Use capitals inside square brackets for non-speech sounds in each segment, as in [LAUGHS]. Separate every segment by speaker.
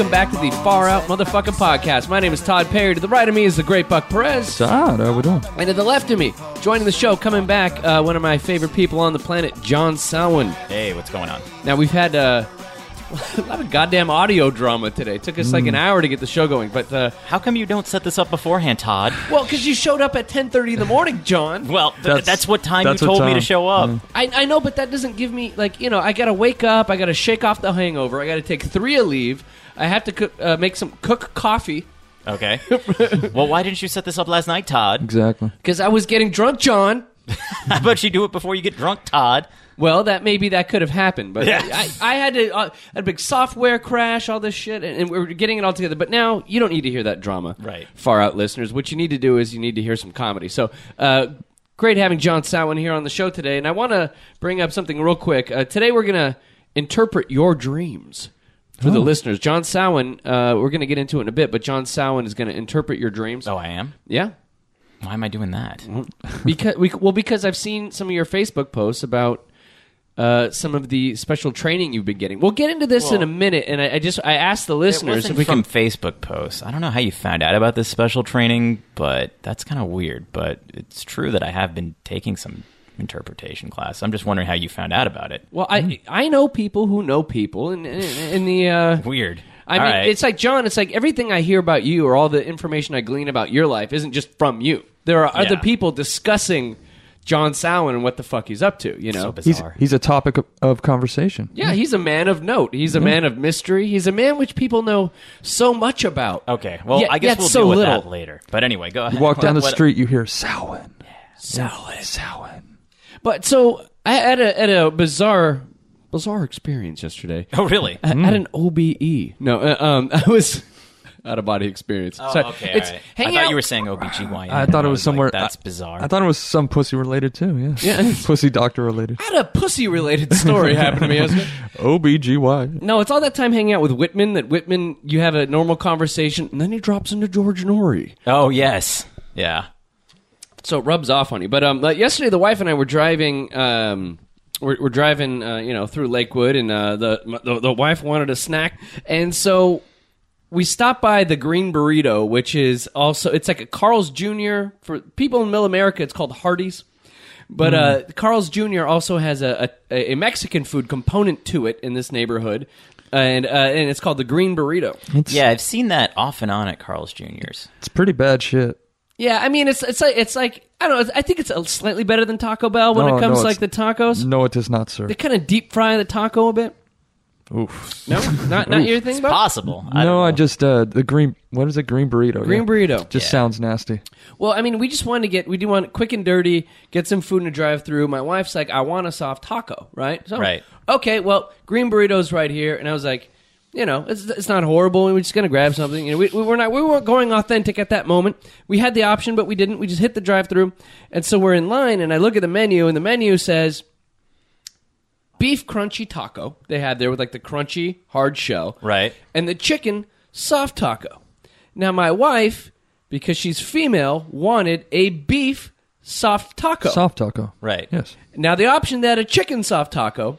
Speaker 1: everybody, and welcome back to the Far Out Motherfucking Podcast. My name is Todd Perry. To the right of me is the great Buck Perez.
Speaker 2: Todd, how we doing?
Speaker 1: And to the left of me, joining the show, coming back, uh, one of my favorite people on the planet, John Sowen.
Speaker 3: Hey, what's going on?
Speaker 1: Now, we've had uh, [LAUGHS] a lot of goddamn audio drama today. It took us like an hour to get the show going. But, uh,
Speaker 3: How come you don't set this up beforehand, Todd?
Speaker 1: well, because you showed up at 10.30 in the morning, John. [LAUGHS]
Speaker 3: Well, th-
Speaker 2: That's-
Speaker 3: that's, what time
Speaker 2: that's
Speaker 3: you
Speaker 2: what
Speaker 3: told me to
Speaker 2: time.
Speaker 3: show up.
Speaker 2: Mm.
Speaker 1: I, I know, but that doesn't give me like you know. I gotta wake up. I gotta shake off the hangover. I gotta take three Aleve. I have to cook, uh, make some cook coffee
Speaker 3: Okay. [LAUGHS] well, why didn't you set this up last night, Todd?
Speaker 2: Exactly.
Speaker 1: because I was getting drunk, John.
Speaker 3: How about you do it before you get drunk, Todd?
Speaker 1: Well, that maybe that could have happened, but
Speaker 3: Yeah.
Speaker 1: I, I had to uh, had a big software crash, all this shit, and, and we are getting it all together. But now you don't need to hear that drama,
Speaker 3: Right.
Speaker 1: Far out listeners, what you need to do is you need to hear some comedy. So. Uh, Great having John Sowen here on the show today, and I want to bring up something real quick. Uh, today we're going to interpret your dreams for the listeners. John Sowen, uh, we're going to get into it in a bit, but John Sowen is going to interpret your dreams.
Speaker 3: Oh, I am.
Speaker 1: Yeah,
Speaker 3: Why am I doing that?
Speaker 1: because we, well, because I've seen some of your Facebook posts about uh, some of the special training you've been getting. We'll get into this in a minute, and I, I just I asked the listeners if we
Speaker 3: from
Speaker 1: can.
Speaker 3: Facebook posts. I don't know how you found out about this special training, but that's kind of weird. But it's true that I have been taking some interpretation class. I'm just wondering how you found out about it.
Speaker 1: Well, I I know people who know people, and in, in the. Uh,
Speaker 3: Weird.
Speaker 1: I
Speaker 3: All
Speaker 1: mean,
Speaker 3: right.
Speaker 1: it's like John. It's like everything I hear about you, or all the information I glean about your life, isn't just from you. There are other people discussing John Sowen and what the fuck he's up to. You know,
Speaker 3: so
Speaker 2: He's
Speaker 3: bizarre.
Speaker 2: he's a topic of, of conversation.
Speaker 1: yeah, he's a man of note. He's a man of mystery. He's a man which people know so much about.
Speaker 3: okay. Well,
Speaker 1: Yet-
Speaker 3: I guess we'll
Speaker 1: so
Speaker 3: deal with
Speaker 1: little.
Speaker 3: that later. But anyway, go ahead.
Speaker 2: You walk [LAUGHS] down the street, you hear Samhain.
Speaker 1: Sowen.
Speaker 2: Samhain.
Speaker 1: But so I had a, had a bizarre, bizarre experience yesterday.
Speaker 3: Oh, really?
Speaker 1: I had an OBE. No, uh, um, [LAUGHS] I was out of body experience.
Speaker 3: Oh,
Speaker 1: So
Speaker 3: okay.
Speaker 1: it's
Speaker 3: all right. I
Speaker 1: hanging
Speaker 3: thought
Speaker 1: out-
Speaker 3: you were saying OBGYN.
Speaker 2: I thought it was
Speaker 3: like,
Speaker 2: somewhere.
Speaker 3: that's
Speaker 2: I-
Speaker 3: bizarre.
Speaker 2: I thought it was some pussy related too. Yeah.
Speaker 1: Yeah. [LAUGHS]
Speaker 2: pussy doctor related.
Speaker 1: I had a pussy related story [LAUGHS] happen to me yesterday.
Speaker 2: OBGY.
Speaker 1: No, it's all that time hanging out with Whitman that Whitman, you have a normal conversation, and then he drops into George Noory.
Speaker 3: oh, yes. Yeah.
Speaker 1: So it rubs off on you. But um, like, yesterday, the wife and I were driving. Um, we're, we're driving, uh, you know, through Lakewood, and uh, the, the the wife wanted a snack, and so we stopped by the Green Burrito, which is also it's like a Carl's Jr. for people in Middle America. It's called Hardee's, but uh, Carl's Jr. also has a, a a Mexican food component to it in this neighborhood, and uh, and it's called the Green Burrito.
Speaker 2: It's,
Speaker 3: Yeah, I've seen that off and on at Carl's Jr.'s.
Speaker 2: it's pretty bad shit.
Speaker 1: Yeah, I mean it's it's like it's like I don't know. I think it's a slightly better than Taco Bell when
Speaker 2: No,
Speaker 1: it comes
Speaker 2: no,
Speaker 1: to like
Speaker 2: it's-
Speaker 1: the tacos.
Speaker 2: No, it does not, sir.
Speaker 1: They kind of deep fry the taco a bit.
Speaker 2: Oof.
Speaker 1: No, not not your thing, Bob?
Speaker 3: Possible. I
Speaker 2: no,
Speaker 3: don't
Speaker 2: I
Speaker 3: know.
Speaker 2: just uh the green. What is it? Green burrito.
Speaker 1: Green
Speaker 2: yeah.
Speaker 1: burrito.
Speaker 2: Just
Speaker 3: Yeah.
Speaker 2: sounds nasty.
Speaker 1: Well, I mean, we just wanted to get we do want quick and dirty, get some food in a drive through. My wife's like, I want a soft taco, right? So,
Speaker 3: Right.
Speaker 1: Okay, well, green burritos right here, and I was like, you know, it's it's not horrible. We're just gonna grab something. You know, we, we were not we weren't going authentic at that moment. We had the option, but we didn't. We just hit the drive through, and so we're in line, and I look at the menu, and the menu says. Beef crunchy taco they had there with like the crunchy hard shell,
Speaker 3: Right.
Speaker 1: and the chicken soft taco. Now, my wife, because she's female, wanted a beef soft taco.
Speaker 2: Soft taco.
Speaker 3: Right.
Speaker 2: Yes.
Speaker 1: Now, the option that a chicken soft taco,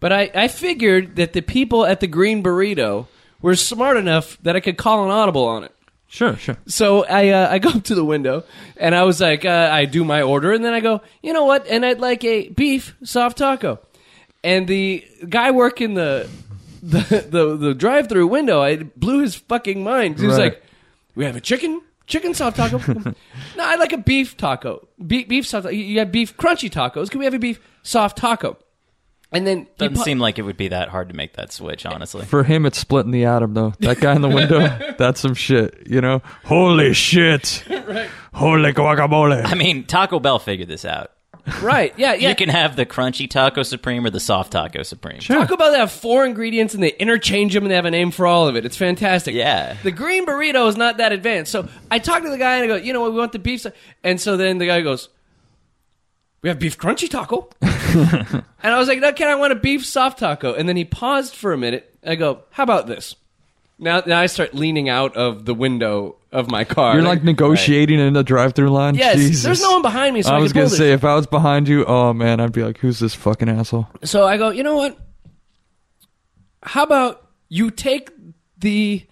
Speaker 1: but I, I figured that the people at the Green Burrito were smart enough that I could call an audible on it.
Speaker 2: Sure. Sure.
Speaker 1: So I uh, I go up to the window and I was like uh, I do my order and then I go you know what and I'd like a beef soft taco, and the guy working the the the, the drive through window I blew his fucking mind. He was
Speaker 2: Right.
Speaker 1: like, we have a chicken chicken soft taco. [LAUGHS] no, I like a beef taco. Beef, beef soft. You have beef crunchy tacos. Can we have a beef soft taco? And then he
Speaker 3: Doesn't
Speaker 1: pu-
Speaker 3: seem like it would be that hard to make that switch, honestly.
Speaker 2: For him, it's splitting the atom, though. That guy in the window, [LAUGHS] that's some shit, you know? Holy shit. [LAUGHS] Holy guacamole.
Speaker 3: I mean, Taco Bell figured this out.
Speaker 1: Right. Yeah, yeah.
Speaker 3: You can have the crunchy taco supreme or the soft taco supreme.
Speaker 1: Taco Bell they have four ingredients and they interchange them and they have a name for all of it. It's fantastic.
Speaker 3: Yeah.
Speaker 1: The green burrito is not that advanced. So I talked to the guy and I go, you know what, we want the beef. sa-" And so then the guy goes, we have beef crunchy taco. [LAUGHS] and I was like, no, can I want a beef soft taco? And then he paused for a minute. I go, how about this? Now, now I start leaning out of the window of my car.
Speaker 2: You're like negotiating in the drive-through line.
Speaker 1: Yes,
Speaker 2: Jesus.
Speaker 1: there's no one behind me, so I,
Speaker 2: I was gonna say if I was behind you, oh man, I'd be like, "Who's this fucking asshole?"
Speaker 1: So I go, you know what? How about you take the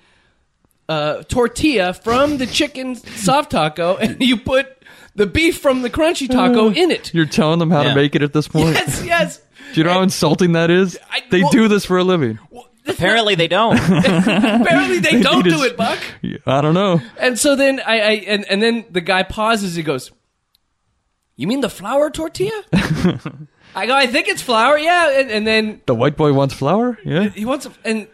Speaker 1: uh, tortilla from the chicken soft taco and you put the beef from the crunchy taco [SIGHS] in it.
Speaker 2: You're telling them how
Speaker 3: Yeah.
Speaker 2: to make it at this point. [LAUGHS]
Speaker 1: Yes, yes.
Speaker 2: Do you know how insulting that is?
Speaker 1: I-
Speaker 2: they
Speaker 1: well-
Speaker 2: do this for a living.
Speaker 1: Well, that's
Speaker 3: Apparently they don't. [LAUGHS]
Speaker 1: Apparently they don't do it, Buck.
Speaker 2: I don't know.
Speaker 1: And so then I, I and, and then the guy pauses. He goes, "You mean the flour tortilla?" [LAUGHS] I go, "I think it's flour, yeah." And, and then
Speaker 2: The white boy wants flour. Yeah.
Speaker 1: he wants and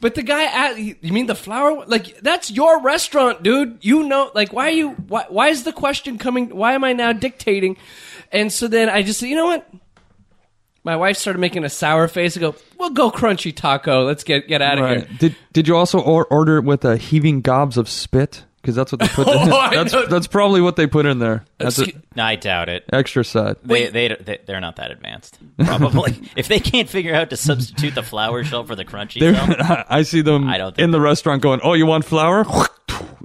Speaker 1: but the guy, a- you mean the flour? Like that's your restaurant, dude. You know, like why are you? Why, why is the question coming? Why am I now dictating? And so then I just said, you know what? My wife started making a sour face. and go, "We'll go crunchy taco. Let's get get out of here."
Speaker 2: Did Did you also or- order it with a heaving gobs of spit? Because that's what they put. [LAUGHS]
Speaker 1: Oh,
Speaker 2: in. That's that's probably what they put in there. That's
Speaker 1: Excuse-
Speaker 2: an
Speaker 3: I doubt it.
Speaker 2: extra side.
Speaker 3: They, they, they, they're not that advanced. Probably. [LAUGHS] if they can't figure out to substitute the flour shell for the crunchy
Speaker 2: They're-
Speaker 3: shell. [LAUGHS]
Speaker 2: I see them
Speaker 3: I don't think
Speaker 2: in the restaurant going, "Oh, you want flour?"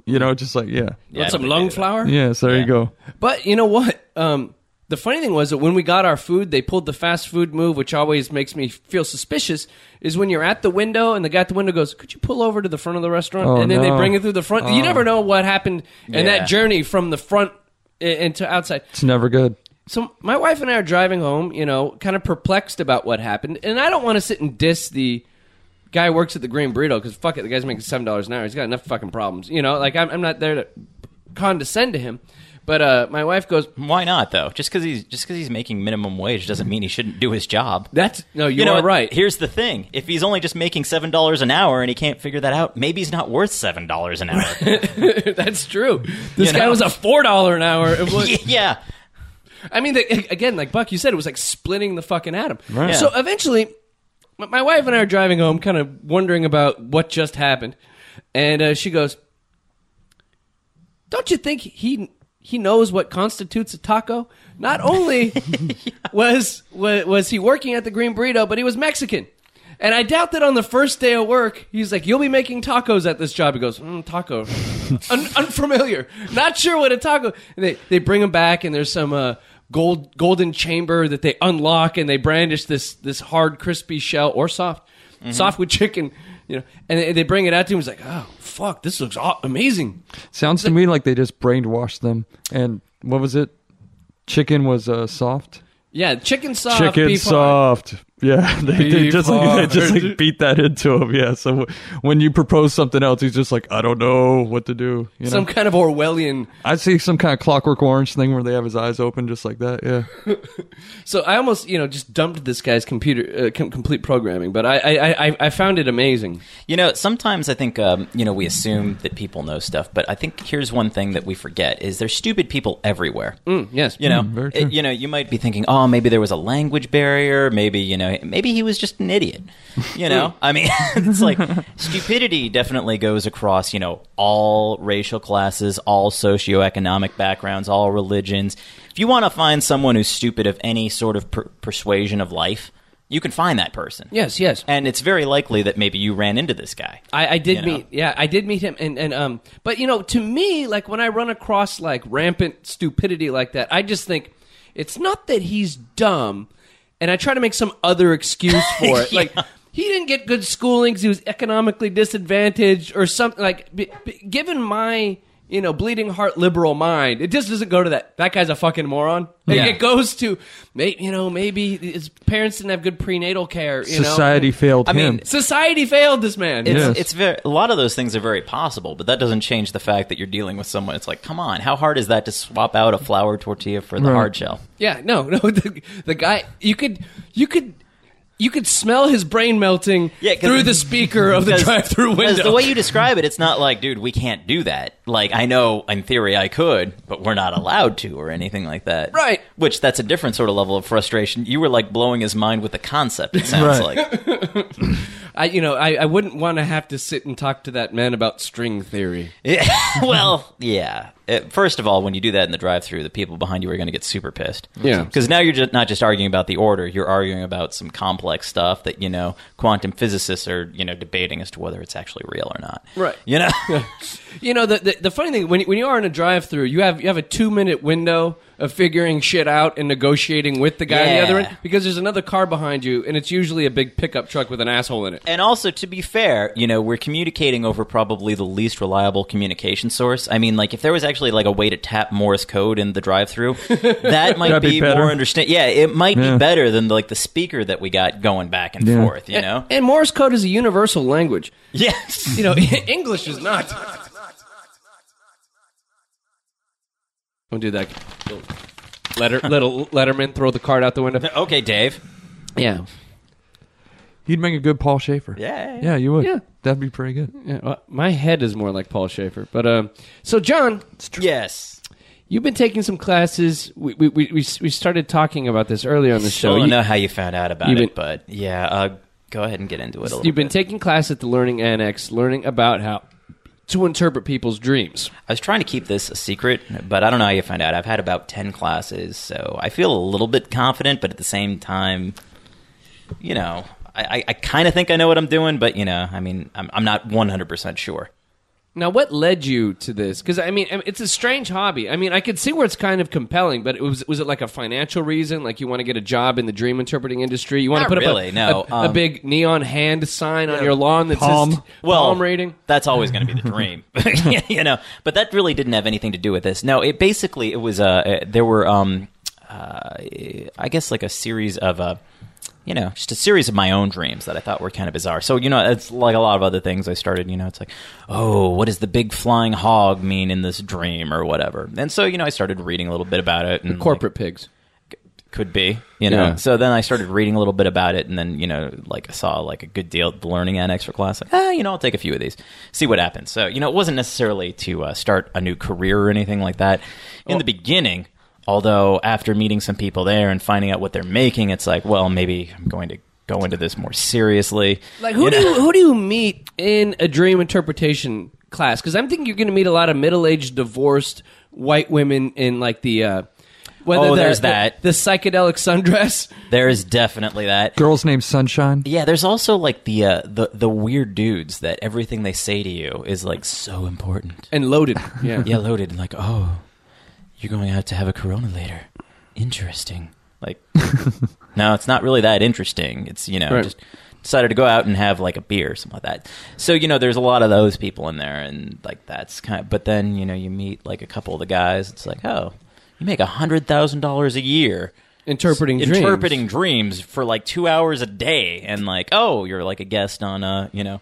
Speaker 2: You know, just like yeah,
Speaker 3: Yeah, I
Speaker 1: Want
Speaker 3: don't
Speaker 1: some
Speaker 3: think
Speaker 1: lung
Speaker 3: do that.
Speaker 1: flour?
Speaker 2: yes. There
Speaker 3: Yeah.
Speaker 2: you go.
Speaker 1: But you know what? Um, the funny thing was that when we got our food, they pulled the fast food move, which always makes me feel suspicious. Is when you're at the window and the guy at the window goes, "Could you pull over to the front of the restaurant?"
Speaker 2: Oh,
Speaker 1: and then they bring it through the front. You
Speaker 2: Oh.
Speaker 1: never know what happened in
Speaker 3: Yeah.
Speaker 1: that journey from the front i- into outside.
Speaker 2: It's never good.
Speaker 1: So my wife and I are driving home, you know, kind of perplexed about what happened, and I don't want to sit and diss the guy who works at the Green Burrito because fuck it, the guy's making seven dollars an hour. He's got enough fucking problems, you know. Like I'm, I'm not there to condescend to him, but uh, my wife goes,
Speaker 3: Why not though? Just because he's just because he's making minimum wage doesn't mean he shouldn't do his job.
Speaker 1: "That's no, you,
Speaker 3: know
Speaker 1: are right."
Speaker 3: Here's the thing: if he's only just making seven dollars an hour and he can't figure that out, maybe he's not worth seven dollars an hour. [LAUGHS]
Speaker 1: That's true. This
Speaker 3: You
Speaker 1: guy
Speaker 3: know?
Speaker 1: was a four dollar an hour. Was- [LAUGHS]
Speaker 3: yeah,
Speaker 1: I mean, again, like Buck, you said, it was like splitting the fucking atom.
Speaker 2: Right.
Speaker 1: So eventually, my- my wife and I are driving home, kind of wondering about what just happened, and uh, she goes, "Don't you think he he knows what constitutes a taco? Not only [LAUGHS] was, was was he working at the Green Burrito, but he was Mexican." And I doubt that on the first day of work, he's like, "You'll be making tacos at this job." He goes, mm, "Taco, [LAUGHS] Un- unfamiliar, not sure what a taco." And they they bring him back, and there's some uh, gold golden chamber that they unlock, and they brandish this this hard, crispy shell or soft, soft with chicken, you know. And they, they bring it out to him. He's like, "Oh fuck, this looks aw- amazing."
Speaker 2: Sounds to me like they just brainwashed them. And what was it? Chicken was uh, soft.
Speaker 1: Yeah, chicken soft,
Speaker 2: Chicken
Speaker 1: beef hard.
Speaker 2: Soft. Yeah, [LAUGHS] they, they [LAUGHS] just like they just like beat that into him. Yeah, so when you propose something else, he's just like, I don't know what to do. You know,
Speaker 1: some kind of Orwellian.
Speaker 2: I see some kind of Clockwork Orange thing where they have his eyes open just like that. Yeah, [LAUGHS]
Speaker 1: So I almost, you know, just dumped this guy's computer uh, com- complete programming, but I, I, I, I found it amazing.
Speaker 3: You know, sometimes I think um, you know we assume that people know stuff, but I think here's one thing that we forget: is there's stupid people everywhere.
Speaker 1: Mm, yes,
Speaker 3: You know,
Speaker 2: very
Speaker 3: it- you know, you might be thinking, oh, maybe there was a language barrier. Maybe you know, maybe he was just an idiot. You know, [LAUGHS] I mean, [LAUGHS] it's like stupidity definitely goes across you know all racial classes, all socioeconomic backgrounds, all religions. If you want to find someone who's stupid of any sort of per- persuasion of life, you can find that person.
Speaker 1: yes, yes.
Speaker 3: And it's very likely that maybe you ran into this guy.
Speaker 1: I, I did
Speaker 3: You know?
Speaker 1: meet, yeah, I did meet him, and, and um, but you know, to me, like when I run across like rampant stupidity like that, I just think it's not that he's dumb, and I try to make some other excuse [LAUGHS] for it, like. He didn't get good schooling he was economically disadvantaged or something like. b- b- given my, you know, bleeding heart liberal mind, it just doesn't go to that. That guy's a fucking moron. [LAUGHS] It-
Speaker 2: Yeah.
Speaker 1: It goes to, may, you know, maybe his parents didn't have good prenatal care. You know?
Speaker 2: society failed
Speaker 3: I
Speaker 2: him.
Speaker 3: mean,
Speaker 1: Society failed this man.
Speaker 3: It's,
Speaker 2: Yes.
Speaker 3: it's very a lot of those things are very possible, but that doesn't change the fact that you're dealing with someone. It's like, come on, how hard is that to swap out a flour tortilla for the
Speaker 2: Right.
Speaker 3: hard shell?
Speaker 1: Yeah, no, [LAUGHS] no. The, the guy, you could, you could, you could smell his brain melting
Speaker 3: Yeah, 'cause-
Speaker 1: through the speaker of the drive-through
Speaker 3: because
Speaker 1: window.
Speaker 3: The way you describe it, it's not like, dude, we can't do that. Like, I know in theory I could, but we're not allowed to, or anything like that.
Speaker 1: Right.
Speaker 3: Which that's a different sort of level of frustration. You were like blowing his mind with the concept. It sounds like. [LAUGHS]
Speaker 1: I, you know, I, I wouldn't want to have to sit and talk to that man about string theory.
Speaker 3: Yeah. [LAUGHS] well, yeah. It, first of all, when you do that in the drive-through, the people behind you are going to get super pissed.
Speaker 1: Yeah.
Speaker 3: because now you're just not just arguing about the order; you're arguing about some complex stuff that you know quantum physicists are you know debating as to whether it's actually real or not.
Speaker 1: Right.
Speaker 3: You know. [LAUGHS]
Speaker 1: You know, the, the the funny thing when you- when you are in a drive-through, you have you have a two minute window of figuring shit out and negotiating with the guy on the other end because there's another car behind you, and it's usually a big pickup truck with an asshole in it.
Speaker 3: And also, to be fair, you know, we're communicating over probably the least reliable communication source. I mean, like, if there was actually like a way to tap Morse code in the drive-through, [LAUGHS] that might
Speaker 2: be
Speaker 3: be, more understand. Yeah, it might
Speaker 2: Yeah.
Speaker 3: be better than like the speaker that we got going back and
Speaker 2: Yeah.
Speaker 3: forth. You know?
Speaker 1: And, and Morse code is a universal language.
Speaker 3: yes.
Speaker 1: You know, [LAUGHS] English is not. Don't do that. Letter, little Letterman throw the card out the window.
Speaker 3: Okay, Dave.
Speaker 1: Yeah,
Speaker 2: He'd make a good Paul Shaffer.
Speaker 3: Yeah.
Speaker 2: Yeah, you would.
Speaker 1: Yeah.
Speaker 2: That'd be pretty good.
Speaker 1: yeah. well, my head is more like Paul Shaffer, but um. So John,
Speaker 3: Yes.
Speaker 1: you've been taking some classes. We we we, we we started talking about this earlier on the show.
Speaker 3: I don't
Speaker 1: You-
Speaker 3: know how you found out about it,
Speaker 1: been-
Speaker 3: but yeah, uh, go ahead and get into it a little
Speaker 1: You've been
Speaker 3: bit.
Speaker 1: taking class at the Learning Annex, learning about how to interpret people's dreams.
Speaker 3: I was trying to keep this a secret, but I don't know how you find out. I've had about 10 classes, so I feel a little bit confident, but at the same time, you know, I, I, I kind of think I know what I'm doing, but, you know, I mean, I'm, I'm not 100% sure.
Speaker 1: Now, what led you to this? Because I mean, it's a strange hobby. I mean, I could see where it's kind of compelling, but it was was it like a financial reason? Like you want to get a job in the dream interpreting industry? You want
Speaker 3: Not
Speaker 1: to put
Speaker 3: really,
Speaker 1: up a,
Speaker 3: no.
Speaker 1: a, a
Speaker 3: Um,
Speaker 1: big neon hand sign on your lawn that
Speaker 2: Palm.
Speaker 1: says
Speaker 3: Well,
Speaker 1: palm rating?
Speaker 3: That's always going to be the dream, [LAUGHS] you know. But that really didn't have anything to do with this. No, it basically it was. Uh, there were, um, uh, I guess, like a series of. Uh, you know, just a series of my own dreams that I thought were kind of bizarre. So, you know, it's like a lot of other things I started, you know, it's like, oh, what does the big flying hog mean in this dream or whatever? And so, you know, I started reading a little bit about it. And
Speaker 1: Corporate pigs.
Speaker 3: could be you know
Speaker 1: Yeah.
Speaker 3: so then i started reading a little bit about it and then you know like i saw like a good deal at the learning annex for class like ah you know i'll take a few of these see what happens so you know it wasn't necessarily to uh, start a new career or anything like that in the beginning although after meeting some people there and finding out what they're making it's like well maybe i'm going to go into this more seriously
Speaker 1: Like who
Speaker 3: You
Speaker 1: do
Speaker 3: know?
Speaker 1: you, who do you meet in a dream interpretation class? Because I'm thinking you're going to meet a lot of middle aged divorced white women in like the. Uh, whether
Speaker 3: Oh, there's
Speaker 1: the-
Speaker 3: that.
Speaker 1: the psychedelic sundress. [LAUGHS]
Speaker 3: there is definitely that
Speaker 2: Girl's named Sunshine.
Speaker 3: Yeah, there's also like the uh, the the weird dudes that everything they say to you is like so important.
Speaker 1: and loaded. [LAUGHS] Yeah.
Speaker 3: Yeah, loaded and like, oh, you're going out to have a Corona later. Interesting. Like, [LAUGHS] no, it's not really that interesting. It's you know
Speaker 1: Right.
Speaker 3: just decided to go out and have like a beer or something like that. So you know, there's a lot of those people in there, and like that's kind of. But then you know, you meet like a couple of the guys. It's like, oh, you make a hundred thousand dollars a year
Speaker 1: Interpreting dreams.
Speaker 3: interpreting dreams for like two hours a day, and like, oh, you're like a guest on uh, you know,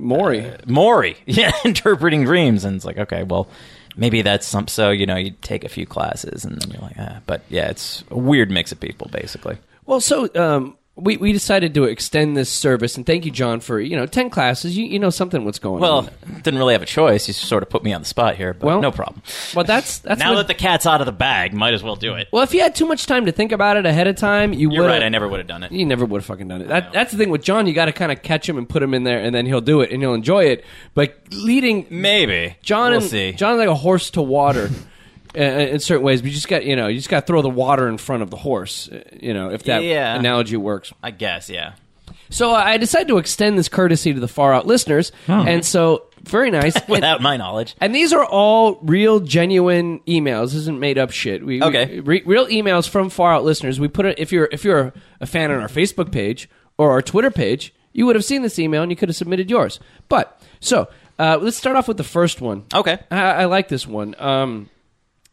Speaker 1: Maury.
Speaker 3: Maury, [LAUGHS] yeah, interpreting dreams, and it's like, okay, well, maybe that's some. So you know, you take a few classes, and then you're like, ah, but yeah, it's a weird mix of people, basically.
Speaker 1: Well, so um, we we decided to extend this service, and thank you, John, for you know ten classes. You you know something what's going
Speaker 3: Well,
Speaker 1: on.
Speaker 3: Well, didn't really have a choice. You sort of put me on the spot here, but
Speaker 1: Well,
Speaker 3: no problem.
Speaker 1: Well, that's [LAUGHS] that's
Speaker 3: now
Speaker 1: what-
Speaker 3: that the cat's out of the bag, might as well do it.
Speaker 1: well, if you had too much time to think about it ahead of time, you would.
Speaker 3: right. I never would have done it.
Speaker 1: You never would have fucking done it. That, that's the thing with John. You got to kind of catch him and put him in there, and then he'll do it, and he'll enjoy it. But leading
Speaker 3: Maybe
Speaker 1: John
Speaker 3: We'll
Speaker 1: and
Speaker 3: see.
Speaker 1: John's like a horse to water. [LAUGHS] uh, In certain ways, but you just got you know you just got to throw the water in front of the horse, uh, you know if that
Speaker 3: Yeah.
Speaker 1: analogy works.
Speaker 3: I guess, yeah.
Speaker 1: So uh, I decided to extend this courtesy to the far out listeners, and so very nice. And- [LAUGHS]
Speaker 3: Without my knowledge,
Speaker 1: and these are all real, genuine emails. This isn't made up shit. We,
Speaker 3: Okay.
Speaker 1: we- re- real emails from far out listeners. We put it if you're if you're a fan on our Facebook page or our Twitter page, you would have seen this email and you could have submitted yours. But so uh, let's start off with the first one.
Speaker 3: okay.
Speaker 1: I, I like this one. Um,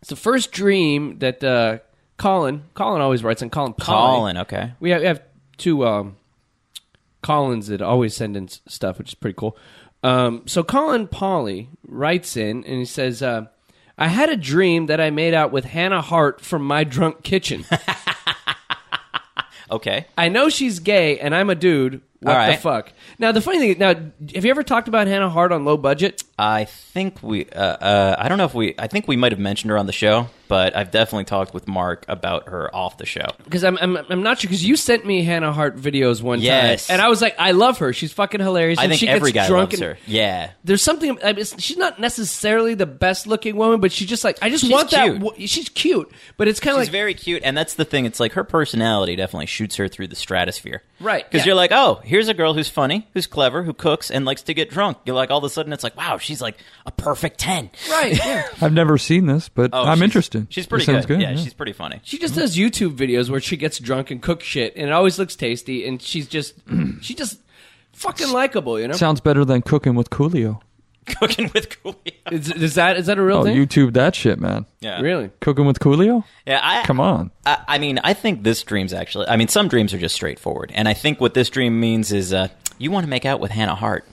Speaker 1: it's the first dream that uh, Colin Colin always writes and Colin Polly.
Speaker 3: Colin, okay.
Speaker 1: We have, we have two um, Collins that always send in s- stuff, which is pretty cool. Um, so Colin Polly writes in and he says, uh, "I had a dream that I made out with Hannah Hart from My Drunk Kitchen. [LAUGHS]
Speaker 3: Okay.
Speaker 1: I know she's gay and I'm a dude. What
Speaker 3: All
Speaker 1: the fuck?" Now the funny thing, now have you ever talked about Hannah Hart on Low Budget?
Speaker 3: I think we. Uh, uh, I don't know if we. I think we might have mentioned her on the show, but I've definitely talked with Mark about her off the show.
Speaker 1: Because I'm, I'm I'm not sure because you sent me Hannah Hart videos one
Speaker 3: Yes.
Speaker 1: time, and I was like, I love her. She's fucking hilarious.
Speaker 3: I
Speaker 1: and
Speaker 3: think
Speaker 1: she
Speaker 3: every
Speaker 1: gets
Speaker 3: guy
Speaker 1: drunk
Speaker 3: loves
Speaker 1: and-
Speaker 3: her. Yeah.
Speaker 1: There's something. I mean, she's not necessarily the best looking woman, but she's just like I just
Speaker 3: She's
Speaker 1: want that.
Speaker 3: cute.
Speaker 1: w- She's cute, but it's kind of
Speaker 3: She's
Speaker 1: like
Speaker 3: very cute, and that's the thing. It's like her personality definitely shoots her through the stratosphere.
Speaker 1: Right,
Speaker 3: Because
Speaker 1: yeah.
Speaker 3: you're like, oh, here's a girl who's funny, who's clever, who cooks, and likes to get drunk. You're like, all of a sudden, it's like, wow, she's like a perfect 10.
Speaker 1: right. Yeah. [LAUGHS]
Speaker 2: I've never seen this, but
Speaker 3: Oh,
Speaker 2: I'm
Speaker 3: she's-
Speaker 2: interested.
Speaker 3: She's pretty
Speaker 2: It
Speaker 3: good.
Speaker 2: good.
Speaker 3: Yeah, she's pretty funny.
Speaker 1: She just does YouTube videos where she gets drunk and cooks shit, and it always looks tasty. And she's just, [CLEARS THROAT] she just fucking likable, you know.
Speaker 2: Sounds better than cooking with Coolio. [LAUGHS]
Speaker 3: Cooking with Coolio.
Speaker 1: Is, is that is that a real
Speaker 2: Oh,
Speaker 1: thing?
Speaker 2: YouTube that shit, man.
Speaker 3: Yeah.
Speaker 1: Really?
Speaker 2: Cooking with Coolio?
Speaker 3: Yeah, I,
Speaker 2: Come on.
Speaker 3: I, I mean, I think this dream's actually. I mean, some dreams are just straightforward, and I think what this dream means is uh, you want to make out with Hannah Hart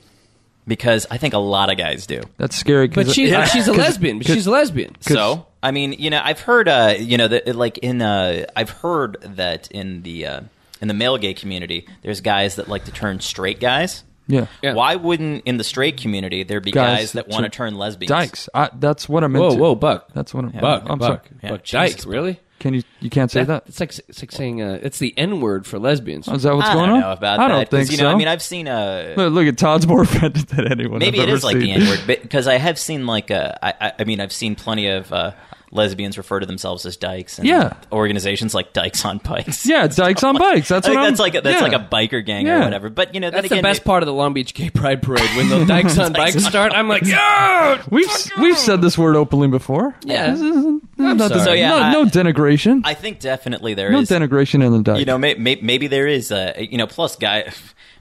Speaker 3: because I think a lot of guys do.
Speaker 2: That's scary. 'cause
Speaker 1: But she's
Speaker 2: it-
Speaker 1: she's a [LAUGHS] lesbian. But she's a lesbian.
Speaker 3: So, I mean, you know, I've heard, uh, you know, that like in, uh, I've heard that in the uh, in the male gay community, there's guys that like to turn straight guys.
Speaker 2: yeah.
Speaker 1: Yeah.
Speaker 3: Why wouldn't in the straight community there be
Speaker 2: Guys
Speaker 3: guys, that
Speaker 2: that
Speaker 3: want to
Speaker 2: turn-
Speaker 3: turn lesbians?
Speaker 2: Dykes. I, that's what I'm
Speaker 1: Whoa,
Speaker 2: to.
Speaker 1: whoa, Buck.
Speaker 2: That's what I'm.
Speaker 1: Buck,
Speaker 2: I'm
Speaker 1: Buck,
Speaker 2: sorry.
Speaker 3: Yeah,
Speaker 1: Buck.
Speaker 3: Jesus,
Speaker 1: Dyke,
Speaker 3: Buck.
Speaker 1: really?
Speaker 2: Can you? You can't say that.
Speaker 1: It's like it's like saying uh, it's the N word for lesbians.
Speaker 2: Oh, is that what's
Speaker 3: I
Speaker 2: going
Speaker 3: don't
Speaker 2: on?
Speaker 3: know about
Speaker 2: I
Speaker 3: that.
Speaker 2: don't
Speaker 3: 'cause,
Speaker 2: think
Speaker 3: you
Speaker 2: so.
Speaker 3: know, I mean, I've seen a.
Speaker 2: look, look at Todd's more [LAUGHS] offended than anyone.
Speaker 3: maybe
Speaker 2: I've
Speaker 3: it
Speaker 2: ever
Speaker 3: is like the
Speaker 2: seen.
Speaker 3: N word because I have seen like uh, I, I, I mean, I've seen plenty of uh, lesbians refer to themselves as dykes. And
Speaker 2: Yeah.
Speaker 3: organizations like Dykes on Bikes.
Speaker 2: Yeah, [LAUGHS] Dykes on bikes. That's
Speaker 3: I think
Speaker 2: what I'm.
Speaker 3: that's like a, that's
Speaker 2: yeah.
Speaker 3: like a biker gang
Speaker 2: Yeah.
Speaker 3: or whatever. But you know,
Speaker 1: That's
Speaker 3: again,
Speaker 1: the best
Speaker 3: it-
Speaker 1: part of the Long Beach Gay Pride Parade when the dykes on [LAUGHS] bikes start. I'm like, yeah, [LAUGHS]
Speaker 2: We've we've said this word openly before.
Speaker 1: Yeah.
Speaker 2: This isn't-
Speaker 1: I'm
Speaker 2: not
Speaker 1: sorry.
Speaker 2: the-
Speaker 3: So, yeah,
Speaker 2: no,
Speaker 3: I-
Speaker 2: no denigration.
Speaker 3: I think definitely there
Speaker 2: no
Speaker 3: is.
Speaker 2: denigration in the Dyke.
Speaker 3: you know, may, may, maybe there is. Uh, you know, plus guy.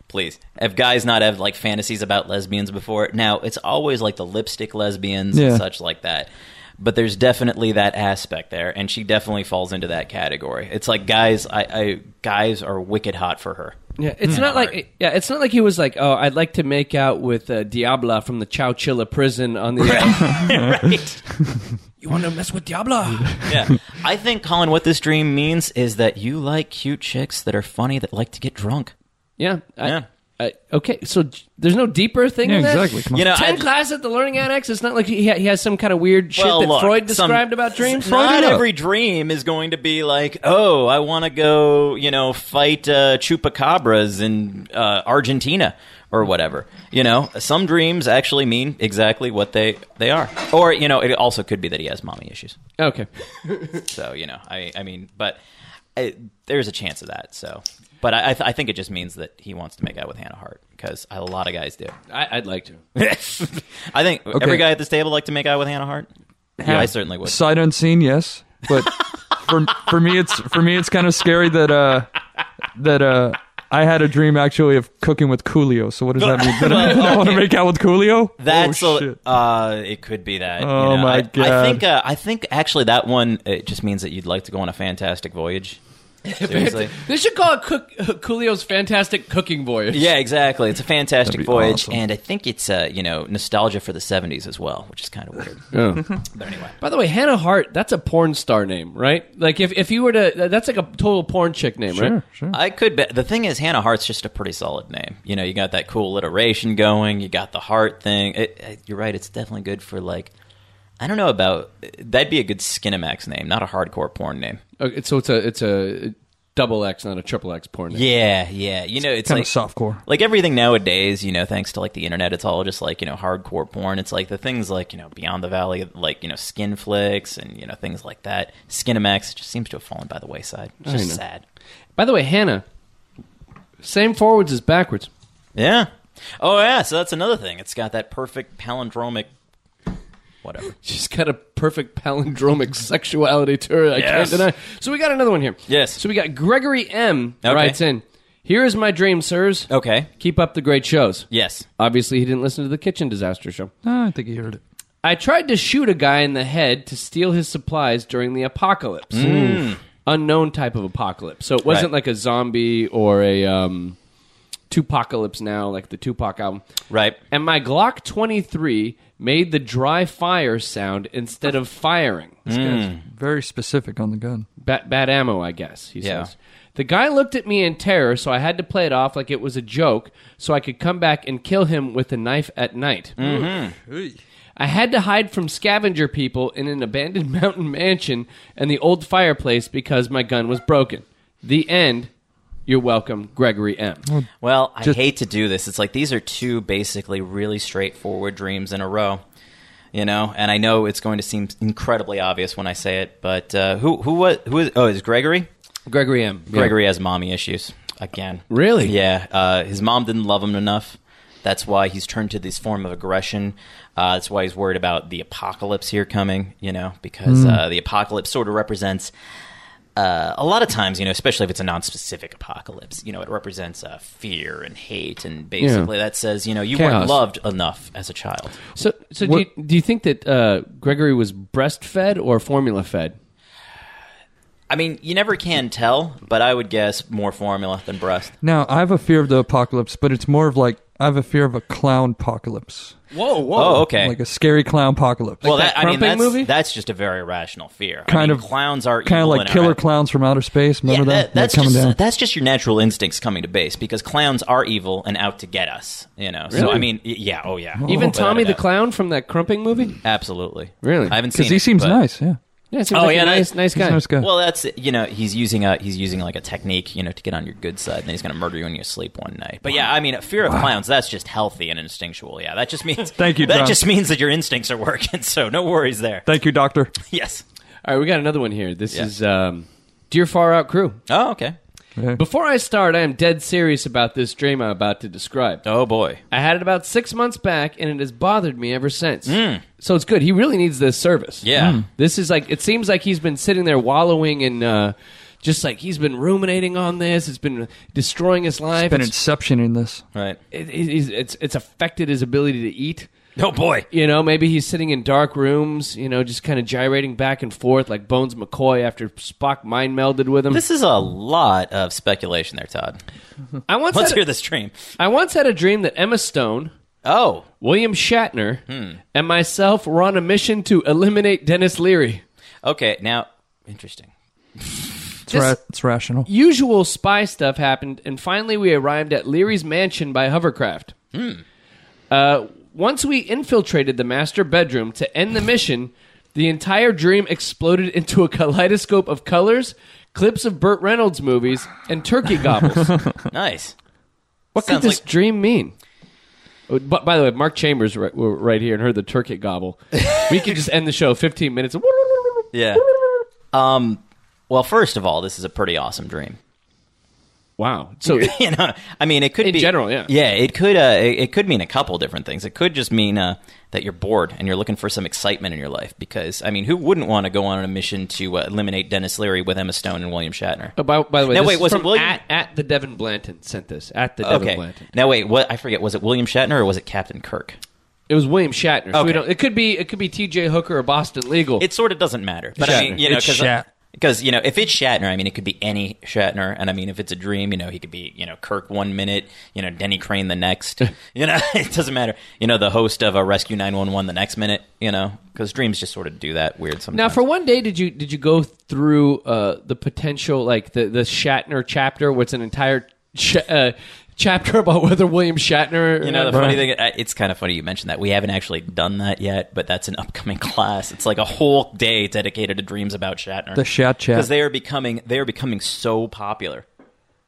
Speaker 3: Please, have guys not have like fantasies about lesbians before? Now it's always like the lipstick lesbians
Speaker 2: Yeah.
Speaker 3: and such like that. But there's definitely that aspect there, and she definitely falls into that category. It's like guys, I, I guys are wicked hot for her.
Speaker 1: Yeah, it's not like yeah, it's not like he was like, oh, I'd like to make out with uh, Diabla from the Chowchilla prison on the.
Speaker 3: right. [LAUGHS] [LAUGHS]
Speaker 1: you want to mess with Diabla?
Speaker 3: yeah. I think Colin, what this dream means is that you like cute chicks that are funny that like to get drunk.
Speaker 1: Yeah, I,
Speaker 3: Yeah.
Speaker 1: I, okay, so j- there's no deeper thing.
Speaker 2: yeah,
Speaker 1: in that?
Speaker 2: exactly. Come on.
Speaker 3: You know,
Speaker 1: Ten
Speaker 3: I-
Speaker 1: class at the Learning Annex. It's not like he, ha- he has some kind of weird shit
Speaker 3: Well,
Speaker 1: that
Speaker 3: look,
Speaker 1: Freud
Speaker 3: some-
Speaker 1: described about dreams.
Speaker 3: Freud Not
Speaker 2: it up.
Speaker 3: every dream is going to be like, oh, I want to go, you know, fight uh, chupacabras in uh, Argentina or whatever. You know, some dreams actually mean exactly what they they are. Or you know, it also could be that he has mommy issues.
Speaker 1: Okay,
Speaker 3: So you know, I I mean, but I, there's a chance of that. So. But I, I, th- I think it just means that he wants to make out with Hannah Hart because a lot of guys do.
Speaker 1: I, I'd like to. [LAUGHS]
Speaker 3: I think every guy at this table like to make out with Hannah Hart. Yeah, I certainly would.
Speaker 2: Sight unseen, yes, but [LAUGHS] for for me, it's for me, it's kind of scary that uh that uh I had a dream actually of cooking with Coolio. So what does that mean? [LAUGHS] That I, want to make out with Coolio?
Speaker 3: That's
Speaker 2: oh,
Speaker 3: a-
Speaker 2: shit.
Speaker 3: uh, it could be that. you
Speaker 2: Oh,
Speaker 3: know.
Speaker 2: my
Speaker 3: I, I think uh, I think actually that one it just means that you'd like to go on a fantastic voyage. Seriously. [LAUGHS]
Speaker 1: They should call it Cook, Coolio's Fantastic Cooking Voyage.
Speaker 3: yeah, exactly. It's a fantastic voyage,
Speaker 2: awesome.
Speaker 3: and I think it's uh, you know nostalgia for the '70s as well, which is kind of weird.
Speaker 1: Oh. [LAUGHS] [LAUGHS]
Speaker 3: But anyway,
Speaker 1: By the way, Hannah Hart, that's a porn star name, right? Like if, if you were to, that's like a total porn chick name,
Speaker 2: Sure,
Speaker 1: right?
Speaker 2: sure.
Speaker 3: I could bet. The thing is, Hannah Hart's just a pretty solid name. You know, you got that cool alliteration going. You got the heart thing. It, it- you're right. It's definitely good for like. I don't know about that'd be a good Skinamax name, not a hardcore porn name.
Speaker 1: Okay, so it's a it's a double X, not a triple X porn.
Speaker 3: Yeah, yeah. You know, it's
Speaker 2: kind
Speaker 3: like
Speaker 2: of softcore.
Speaker 3: like everything nowadays, you know, thanks to like the internet, it's all just like, you know, hardcore porn. It's like the things like, you know, Beyond the Valley, like, you know, skin flicks and, you know, things like that. Skinamax just seems to have fallen by the wayside. It's just sad.
Speaker 1: By the way, Hannah, same forwards as backwards.
Speaker 3: Yeah. Oh, yeah. So that's another thing. It's got that perfect palindromic, whatever. [LAUGHS]
Speaker 1: She's got a perfect palindromic [LAUGHS] sexuality to her. I
Speaker 3: Yes.
Speaker 1: can't deny. So we got another one here.
Speaker 3: Yes.
Speaker 1: So we got Gregory M.
Speaker 3: Okay.
Speaker 1: writes in. Here is my dream, sirs.
Speaker 3: Okay.
Speaker 1: Keep up the great shows.
Speaker 3: Yes.
Speaker 1: Obviously, he didn't listen to the kitchen disaster show.
Speaker 2: Ah, I think he heard it.
Speaker 1: I tried to shoot a guy in the head to steal his supplies during the apocalypse. Unknown type of apocalypse. So it wasn't
Speaker 3: Right.
Speaker 1: like a zombie or a um, Tupacalypse Now, like the Tupac album.
Speaker 3: Right.
Speaker 1: And my Glock 23 made the dry fire sound instead of firing.
Speaker 2: This guy's mm. very specific on the gun.
Speaker 1: Bad, bad ammo, I guess, he
Speaker 3: Yeah.
Speaker 1: says. The guy looked at me in terror, so I had to play it off like it was a joke so I could come back and kill him with a knife at night. Mm-hmm. I had to hide from scavenger people in an abandoned [LAUGHS] mountain mansion and the old fireplace because my gun was broken. The end. You're welcome, Gregory M.
Speaker 3: Well, I
Speaker 2: Just-
Speaker 3: hate to do this. It's like these are two basically really straightforward dreams in a row. You know, and I know it's going to seem incredibly obvious when I say it, but uh, who who was who is oh is Gregory?
Speaker 1: Gregory M. Yeah.
Speaker 3: Gregory has mommy issues again.
Speaker 1: Really?
Speaker 3: Yeah, uh, his mom didn't love him enough. That's why he's turned to this form of aggression. Uh, that's why he's worried about the apocalypse here coming. You know, because uh, the apocalypse sort of represents uh, a lot of times, you know, especially if it's a non-specific apocalypse, you know, it represents uh, fear and hate, and basically that says, you know, you weren't loved enough as a child.
Speaker 1: So, so do you, do you think that uh, Gregory was breastfed or formula fed?
Speaker 3: I mean, you never can tell, but I would guess more formula than breast.
Speaker 2: Now, I have a fear of the apocalypse, but it's more of like I have a fear of a clown apocalypse,
Speaker 1: Whoa, whoa!
Speaker 3: Oh, okay.
Speaker 2: like a scary clown apocalypse.
Speaker 3: well,
Speaker 1: that
Speaker 3: that, I mean,
Speaker 1: Crumping
Speaker 3: that's,
Speaker 1: movie?
Speaker 3: that's just a very rational fear. I
Speaker 2: kind
Speaker 3: mean,
Speaker 2: of
Speaker 3: clowns are
Speaker 2: kind of
Speaker 3: evil
Speaker 2: like
Speaker 3: and
Speaker 2: killer
Speaker 3: are-
Speaker 2: clowns from outer space.
Speaker 3: Yeah,
Speaker 2: Remember
Speaker 3: that,
Speaker 2: that?
Speaker 3: that's
Speaker 2: Like coming
Speaker 3: just
Speaker 2: down.
Speaker 3: that's just your natural instincts coming to base because clowns are evil and out to get us. You know, so I mean, y- yeah, oh yeah,
Speaker 1: Even
Speaker 3: Without
Speaker 1: Tommy
Speaker 3: a
Speaker 1: the
Speaker 3: doubt.
Speaker 1: Clown from that Crumping movie?
Speaker 3: absolutely.
Speaker 1: Really?
Speaker 3: I haven't seen
Speaker 2: because he
Speaker 3: it,
Speaker 2: seems
Speaker 3: but-
Speaker 2: nice. Yeah,
Speaker 1: Yeah, seems
Speaker 3: Oh,
Speaker 1: like
Speaker 3: yeah,
Speaker 1: a
Speaker 3: that-
Speaker 1: nice, nice guy.
Speaker 2: a nice guy.
Speaker 3: Well, that's you know he's using a he's using like a technique you know to get on your good side, and he's going to murder you in your sleep one night. But yeah, I mean, fear of clowns that's just healthy and instinctual. Yeah, that just means [LAUGHS]
Speaker 2: Thank you,
Speaker 3: That
Speaker 2: John.
Speaker 3: just means that your instincts are working. [LAUGHS] So no worries there.
Speaker 2: Thank you, Doctor. [LAUGHS]
Speaker 3: Yes.
Speaker 1: All right, we got another one here. This
Speaker 3: Yeah.
Speaker 1: is um, Dear Far Out Crew.
Speaker 3: Oh, okay.
Speaker 2: Yeah.
Speaker 1: Before I start, I am dead serious about this dream I'm about to describe.
Speaker 3: Oh boy.
Speaker 1: I had it about six months back, and it has bothered me ever since. So it's good. He really needs this service.
Speaker 3: Yeah.
Speaker 1: This is like it seems like he's been sitting there wallowing in uh, just like he's been ruminating on this. It's been destroying his life.
Speaker 2: Been
Speaker 1: It's,
Speaker 2: inception in this.
Speaker 3: Right.
Speaker 1: it, it- it's, it's it's affected his ability to eat.
Speaker 3: Oh boy.
Speaker 1: You know, maybe he's sitting in dark rooms. You know, just kind of gyrating back and forth like Bones McCoy after Spock mind melded with him.
Speaker 3: This is a lot of speculation there, Todd.
Speaker 1: I once
Speaker 3: Let's
Speaker 1: had
Speaker 3: hear
Speaker 1: a,
Speaker 3: this dream.
Speaker 1: I once had a dream that Emma Stone.
Speaker 3: Oh.
Speaker 1: William Shatner
Speaker 3: Hmm.
Speaker 1: and myself were on a mission to eliminate Denis Leary.
Speaker 3: Okay. Now, interesting.
Speaker 2: It's, ra- it's rational.
Speaker 1: Usual spy stuff happened, and finally we arrived at Leary's mansion by hovercraft.
Speaker 3: Hmm.
Speaker 1: Uh, once we infiltrated the master bedroom to end the mission, the entire dream exploded into a kaleidoscope of colors, clips of Burt Reynolds movies, and turkey gobbles. [LAUGHS]
Speaker 3: Nice.
Speaker 1: what could this
Speaker 3: like-
Speaker 1: dream mean? Oh, But by the way, Mark Chambers right, were right here and heard the turkey gobble. [LAUGHS] we could just end the show 15 minutes.
Speaker 3: Yeah. Um. Well, first of all, this is a pretty awesome dream.
Speaker 1: Wow. So [LAUGHS]
Speaker 3: you know, I mean, it could
Speaker 1: In
Speaker 3: be
Speaker 1: general, yeah.
Speaker 3: yeah. It could, uh, it, it could mean a couple different things. It could just mean uh, that you're bored and you're looking for some excitement in your life. Because I mean, who wouldn't want to go on a mission to uh, eliminate Denis Leary with Emma Stone and William Shatner?
Speaker 1: Oh, by, by the way,
Speaker 3: Now,
Speaker 1: this
Speaker 3: wait,
Speaker 1: is
Speaker 3: was it William-
Speaker 1: at, at the Devin Blanton sent this at the Devin
Speaker 3: Okay.
Speaker 1: Blanton.
Speaker 3: Now wait, what? I forget. Was it William Shatner or was it Captain Kirk?
Speaker 1: It was William Shatner. So we
Speaker 3: Okay.
Speaker 1: don't, it could be it could be T.J. Hooker or Boston Legal.
Speaker 3: It sort of doesn't matter. But I mean, you know,
Speaker 2: It's
Speaker 3: because
Speaker 2: Shat.
Speaker 3: Because you know, if it's Shatner, I mean, it could be any Shatner, and I mean, if it's a dream, you know, he could be you know Kirk one minute, you know, Denny Crane the next. [LAUGHS] you know, [LAUGHS] it doesn't matter. You know, the host of a Rescue Nine One One the next minute. You know, because dreams just sort of do that weird sometimes.
Speaker 1: now, for one day, did you did you go through uh, the potential like the the Shatner chapter, What's an entire ch- uh, chapter about whether William Shatner?
Speaker 3: You know, the
Speaker 1: uh,
Speaker 3: funny thing, uh, it's kind of funny you mentioned that. We haven't actually done that yet, but that's an upcoming [LAUGHS] class. It's like a whole day dedicated to dreams about Shatner.
Speaker 2: The Shat Chat.
Speaker 3: because they are becoming they are becoming so popular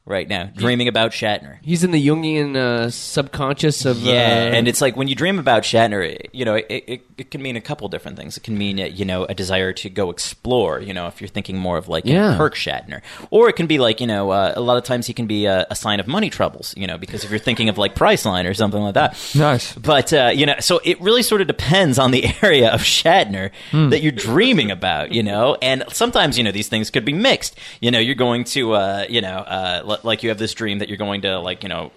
Speaker 3: right now. Dreaming about Shatner.
Speaker 1: he's in the Jungian uh, subconscious of
Speaker 3: Yeah,
Speaker 1: uh,
Speaker 3: and it's like when you dream about Shatner, you know, it, it, it can mean a couple different things. It can mean, uh, you know, a desire to go explore, you know, if you're thinking more of like you know,
Speaker 1: Yeah.
Speaker 3: Kirk Shatner. Or it can be like, you know, uh, a lot of times he can be a, a sign of money troubles, you know, because if you're thinking of like Priceline or something like that.
Speaker 2: Nice.
Speaker 3: But, uh, you know, so it really sort of depends on the [LAUGHS] area of Shatner
Speaker 1: Hmm.
Speaker 3: that you're dreaming about, you know, and sometimes, you know, these things could be mixed. You know, you're going to, uh, you know, uh, like you have this dream that you're going to, like, you know,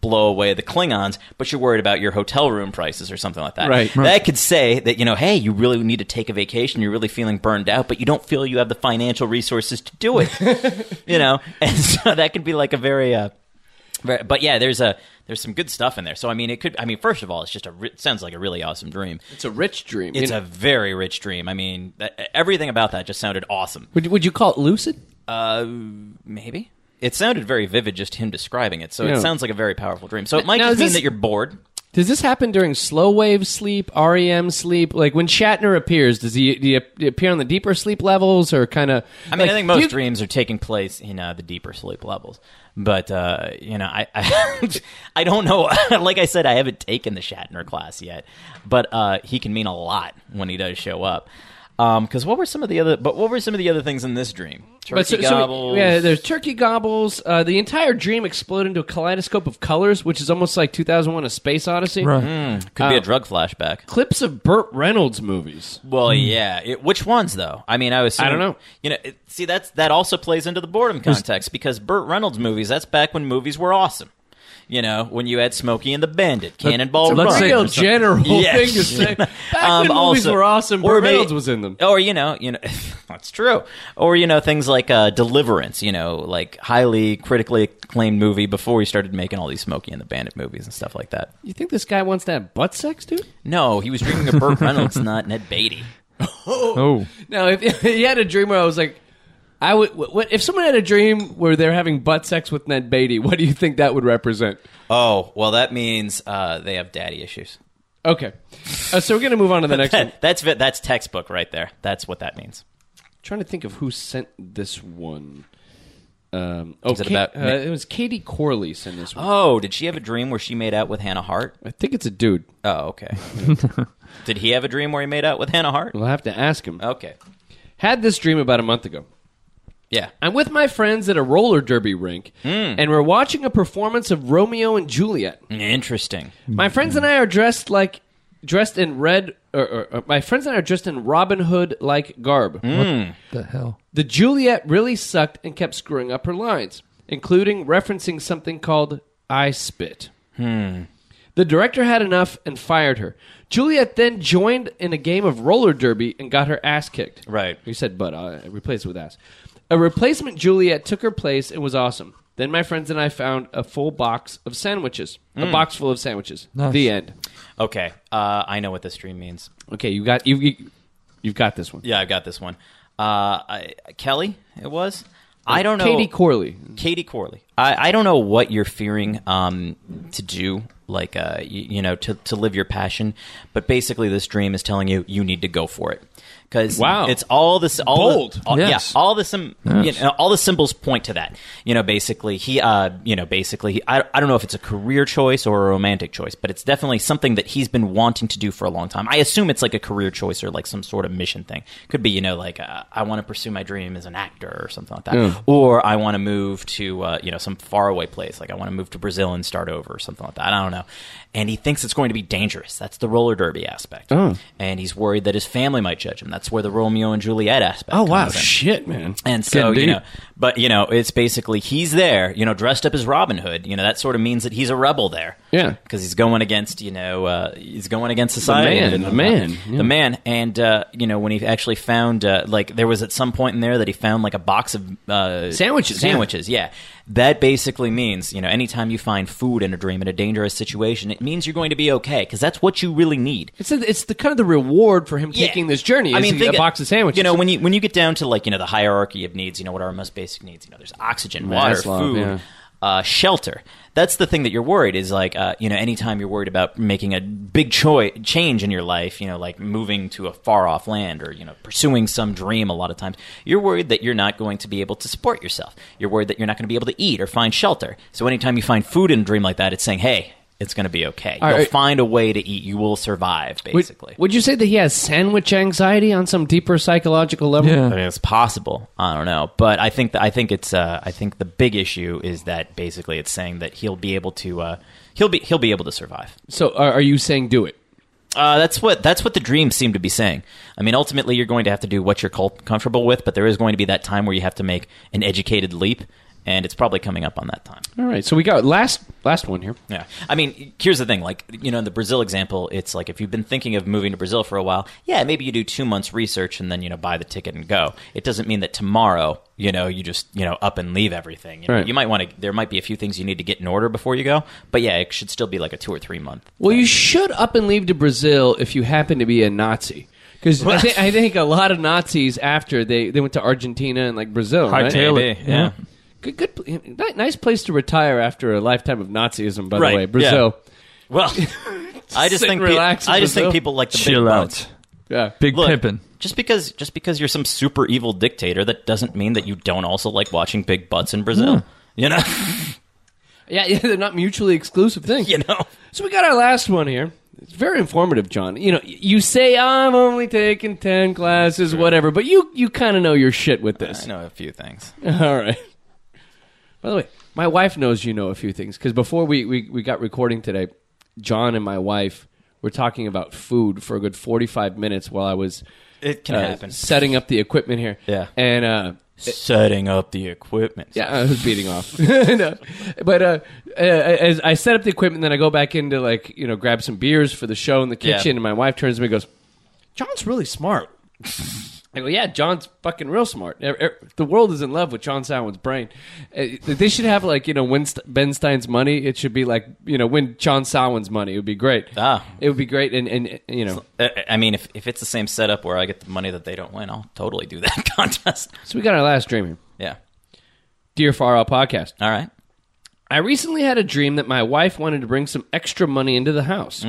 Speaker 3: blow away the Klingons, but you're worried about your hotel room prices or something like that.
Speaker 1: Right. Right.
Speaker 3: That could say that, you know, hey, you really need to take a vacation, you're really feeling burned out, but you don't feel you have the financial resources to do it. [LAUGHS] you know? And so that could be like a very, uh, very but yeah, there's a there's some good stuff in there. So I mean, it could. I mean, first of all, it's just a. It sounds like a really awesome dream.
Speaker 1: it's a rich dream.
Speaker 3: It's
Speaker 1: You
Speaker 3: a very rich dream. I mean, that, everything about that just sounded awesome.
Speaker 1: would would you call it lucid?
Speaker 3: Uh, maybe. It sounded very vivid, just him describing it. So
Speaker 1: Yeah.
Speaker 3: it sounds like a very powerful dream. So it might
Speaker 1: Now,
Speaker 3: just
Speaker 1: is
Speaker 3: mean
Speaker 1: this-
Speaker 3: that you're bored.
Speaker 1: Does this happen during slow wave sleep, REM sleep? Like when Shatner appears, does he, do he appear on the deeper sleep levels or kind of?
Speaker 3: I mean, I think most dreams are taking place in uh, the deeper sleep levels. But uh, you know, I I, [LAUGHS] I don't know. [LAUGHS] like I said, I haven't taken the Shatner class yet, but uh, he can mean a lot when he does show up. Because what were some of the other? But what were some of the other things in this dream? Turkey
Speaker 1: But so- so,
Speaker 3: gobbles.
Speaker 1: yeah, there's turkey gobbles. Uh, the entire dream exploded into a kaleidoscope of colors, which is almost like 2001: A Space Odyssey.
Speaker 2: Right.
Speaker 3: could be
Speaker 1: uh,
Speaker 3: a drug flashback.
Speaker 1: Clips of Burt Reynolds movies.
Speaker 3: Well, yeah. It, which ones though? I mean, I was.
Speaker 1: I don't know.
Speaker 3: You know, it, see, that's that also plays into the boredom context because Burt Reynolds movies. That's back when movies were awesome. You know, when you had Smokey and the Bandit, Cannonball
Speaker 2: so let's say-
Speaker 1: Real general [LAUGHS]
Speaker 3: Yes.
Speaker 1: thing to say. [LAUGHS] Back
Speaker 3: Um,
Speaker 1: when movies
Speaker 3: also-
Speaker 1: were awesome,
Speaker 3: or
Speaker 1: Burt Reynolds was in them.
Speaker 3: Or you know, you know, [LAUGHS] that's true. Or you know, things like uh, Deliverance. You know, like highly critically acclaimed movie before he started making all these Smokey and the Bandit movies and stuff like that.
Speaker 1: You think this guy wants to have butt sex, dude?
Speaker 3: No, he was dreaming of Burt Reynolds, not Ned Beatty.
Speaker 2: Oh,
Speaker 1: No, if he had a dream where I was like, I would. What, if someone had a dream where they're having butt sex with Ned Beatty, [LAUGHS] what do you think that would represent?
Speaker 3: Oh, well, that means uh, they have daddy issues.
Speaker 1: Okay, uh, so we're gonna move on to the [LAUGHS] next one.
Speaker 3: that's that's textbook right there. That's what that means.
Speaker 1: trying to think of who sent this one. Um, oh,
Speaker 3: Is it
Speaker 1: Ka-
Speaker 3: about-
Speaker 1: uh, it was Katie Corley sent this one.
Speaker 3: Oh, did she have a dream where she made out with Hannah Hart?
Speaker 1: I think it's a dude.
Speaker 3: Oh, okay. [LAUGHS] did he have a dream where he made out with Hannah Hart?
Speaker 1: We'll have to ask him.
Speaker 3: Okay.
Speaker 1: Had this dream about a month ago.
Speaker 3: Yeah.
Speaker 1: I'm with my friends at a roller derby rink, hmm. and we're watching a performance of Romeo and Juliet.
Speaker 3: Interesting.
Speaker 1: My friends and I are dressed like dressed in red. Or, or, or- my friends and I are dressed in Robin Hood like garb. Hmm.
Speaker 2: the hell.
Speaker 1: The Juliet really sucked and kept screwing up her lines, including referencing something called "I spit." Hmm. The director had enough and fired her. Juliet then joined in a game of roller derby and got her ass kicked.
Speaker 3: Right.
Speaker 1: You said butt. I replaced it with ass. A replacement Juliet took her place and was awesome. Then my friends and I found a full box of sandwiches. A box full of sandwiches.
Speaker 2: Nice.
Speaker 1: The end.
Speaker 3: Okay. Uh, I know what this dream means.
Speaker 1: Okay, you got you, you you've got this one.
Speaker 3: Yeah, I've got this one. Uh, I, Kelly, it was. I don't know.
Speaker 1: Katie Corley.
Speaker 3: Katie Corley. I, I don't know what you're fearing um, to do, like uh, you, you know, to, to live your passion. But basically, this dream is telling you you need to go for it because
Speaker 1: Wow.
Speaker 3: it's all this all
Speaker 1: Bold.
Speaker 3: The, all,
Speaker 2: Yes.
Speaker 3: Yeah, all the sim,
Speaker 2: Yes.
Speaker 3: you know, all the symbols point to that. You know, basically he, uh, you know, basically he, I, I don't know if it's a career choice or a romantic choice, but it's definitely something that he's been wanting to do for a long time. I assume it's like a career choice or like some sort of mission thing. Could be, you know, like uh, I want to pursue my dream as an actor or something like that,
Speaker 1: Yeah.
Speaker 3: or I want to move to uh, you know some faraway place, like I want to move to Brazil and start over or something like that. I don't know. And he thinks it's going to be dangerous. That's the roller derby aspect.
Speaker 1: Oh.
Speaker 3: And he's worried that his family might judge him. That's where the Romeo and Juliet aspect.
Speaker 1: Oh wow,
Speaker 3: in.
Speaker 1: shit, man.
Speaker 3: And so,
Speaker 2: Getting
Speaker 3: you
Speaker 2: deep.
Speaker 3: know, but you know, it's basically he's there, you know, dressed up as Robin Hood. You know, that sort of means that he's a rebel there.
Speaker 1: Yeah.
Speaker 3: because he's going against, you know, uh, he's going against society.
Speaker 1: The
Speaker 3: man,
Speaker 1: the man, yeah.
Speaker 3: the man. And uh, you know, when he actually found, uh, like, there was at some point in there that he found like a box of uh,
Speaker 1: Sandwiches, yeah.
Speaker 3: Sandwiches, yeah. That basically means, you know, anytime you find food in a dream in a dangerous situation, it means you're going to be okay because that's what you really need.
Speaker 1: It's a, it's the kind of the reward for him
Speaker 3: Yeah.
Speaker 1: taking this journey.
Speaker 3: I
Speaker 1: is
Speaker 3: mean,
Speaker 1: a
Speaker 3: think-
Speaker 1: box of sandwiches.
Speaker 3: You know, when you when you get down to like you know the hierarchy of needs, you know what are our most basic needs? You know, there's oxygen, water,
Speaker 1: Maslow,
Speaker 3: food, uh, shelter. That's the thing that you're worried is like uh, you know anytime you're worried about making a big choi- change in your life, you know, like moving to a far off land or you know pursuing some dream. A lot of times, you're worried that you're not going to be able to support yourself. You're worried that you're not going to be able to eat or find shelter. So anytime you find food in a dream like that, it's saying, hey. It's going to be okay.
Speaker 1: All
Speaker 3: You'll
Speaker 1: right.
Speaker 3: find a way to eat. You will survive, basically.
Speaker 1: would you say that he has sandwich anxiety on some deeper psychological level?
Speaker 2: Yeah.
Speaker 3: I mean, it's possible. I don't know, but I think that I think it's uh, I think the big issue is that basically it's saying that he'll be able to uh, he'll be he'll be able to survive.
Speaker 1: So are, are you saying do it?
Speaker 3: Uh, that's what that's what the dreams seem to be saying. I mean, ultimately, you're going to have to do what you're comfortable with, but there is going to be that time where you have to make an educated leap, and it's probably coming up on that time.
Speaker 1: All right. So we got last last one here.
Speaker 3: Yeah. I mean, here's the thing. Like, you know, in the Brazil example, it's like if you've been thinking of moving to Brazil for a while, yeah, maybe you do two months research and then, you know, buy the ticket and go. It doesn't mean that tomorrow, you know, you just, you know, up and leave everything. You, know,
Speaker 1: Right.
Speaker 3: you might want to, there might be a few things you need to get in order before you go. But yeah, it should still be like a two or three month.
Speaker 1: Well, you should up and leave to Brazil if you happen to be a Nazi. Because I, thi- I think a lot of Nazis after they, they went to Argentina and like Brazil, right?
Speaker 2: Hightail
Speaker 3: Maybe,
Speaker 2: it.
Speaker 3: yeah.
Speaker 1: Good, good, nice place to retire after a lifetime of Nazism. By
Speaker 3: Right,
Speaker 1: the way, Brazil.
Speaker 3: Well, [LAUGHS] I just think
Speaker 1: and
Speaker 3: pe- I just think people like the big
Speaker 2: Chill
Speaker 3: butts.
Speaker 2: out.
Speaker 1: Yeah,
Speaker 2: Big
Speaker 3: Look,
Speaker 2: pimpin'.
Speaker 3: just because just because you're some super evil dictator, that doesn't mean that you don't also like watching big butts in Brazil. Hmm. You know, [LAUGHS]
Speaker 1: yeah, yeah. They're not mutually exclusive things. [LAUGHS]
Speaker 3: you know.
Speaker 1: So we got our last one here. It's very informative, John. You know, you say I'm only taking ten classes, whatever, but you you kind of know your shit with this.
Speaker 3: I know a few things.
Speaker 1: All right. By the way, my wife knows you know a few things because before we, we, we got recording today, John and my wife were talking about food for a good 45 minutes while I was
Speaker 3: It can
Speaker 1: uh,
Speaker 3: happen.
Speaker 1: setting up the equipment here.
Speaker 3: Yeah.
Speaker 1: And, uh,
Speaker 3: Setting up the equipment.
Speaker 1: yeah, I was beating off. [LAUGHS] no. But uh, uh, as I set up the equipment, then I go back in to, like, you know, grab some beers for the show in the
Speaker 3: Yeah.
Speaker 1: kitchen, and my wife turns to me and goes, John's really smart. [LAUGHS] I go, yeah, John's fucking real smart. Er- er- The world is in love with John Sowan's brain. Uh, They should have like you know, St- Ben Stein's money. It should be like you know, win John Sowan's money. It would be great.
Speaker 3: Ah.
Speaker 1: it would be great. And and you know,
Speaker 3: Uh, I mean, if, if it's the same setup where I get the money that they don't win, I'll totally do that [LAUGHS] contest.
Speaker 1: so we got our last dream here.
Speaker 3: Yeah.
Speaker 1: Dear Far Out Podcast.
Speaker 3: All right.
Speaker 1: I recently had a dream that my wife wanted to bring some extra money into the house.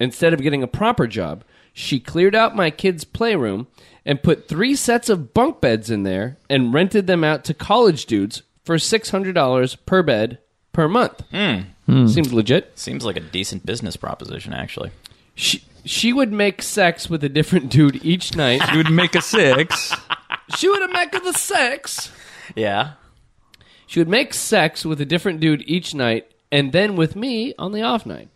Speaker 1: Instead of getting a proper job, she cleared out my kids' playroom and put three sets of bunk beds in there and rented them out to college dudes for $600 per bed per month. Hmm. Seems legit.
Speaker 3: Seems like a decent business proposition, actually.
Speaker 1: She, she would make sex with a different dude each night.
Speaker 2: she would make a six. [LAUGHS]
Speaker 1: she would make the sex.
Speaker 3: Yeah.
Speaker 1: She would make sex with a different dude each night and then with me on the off night.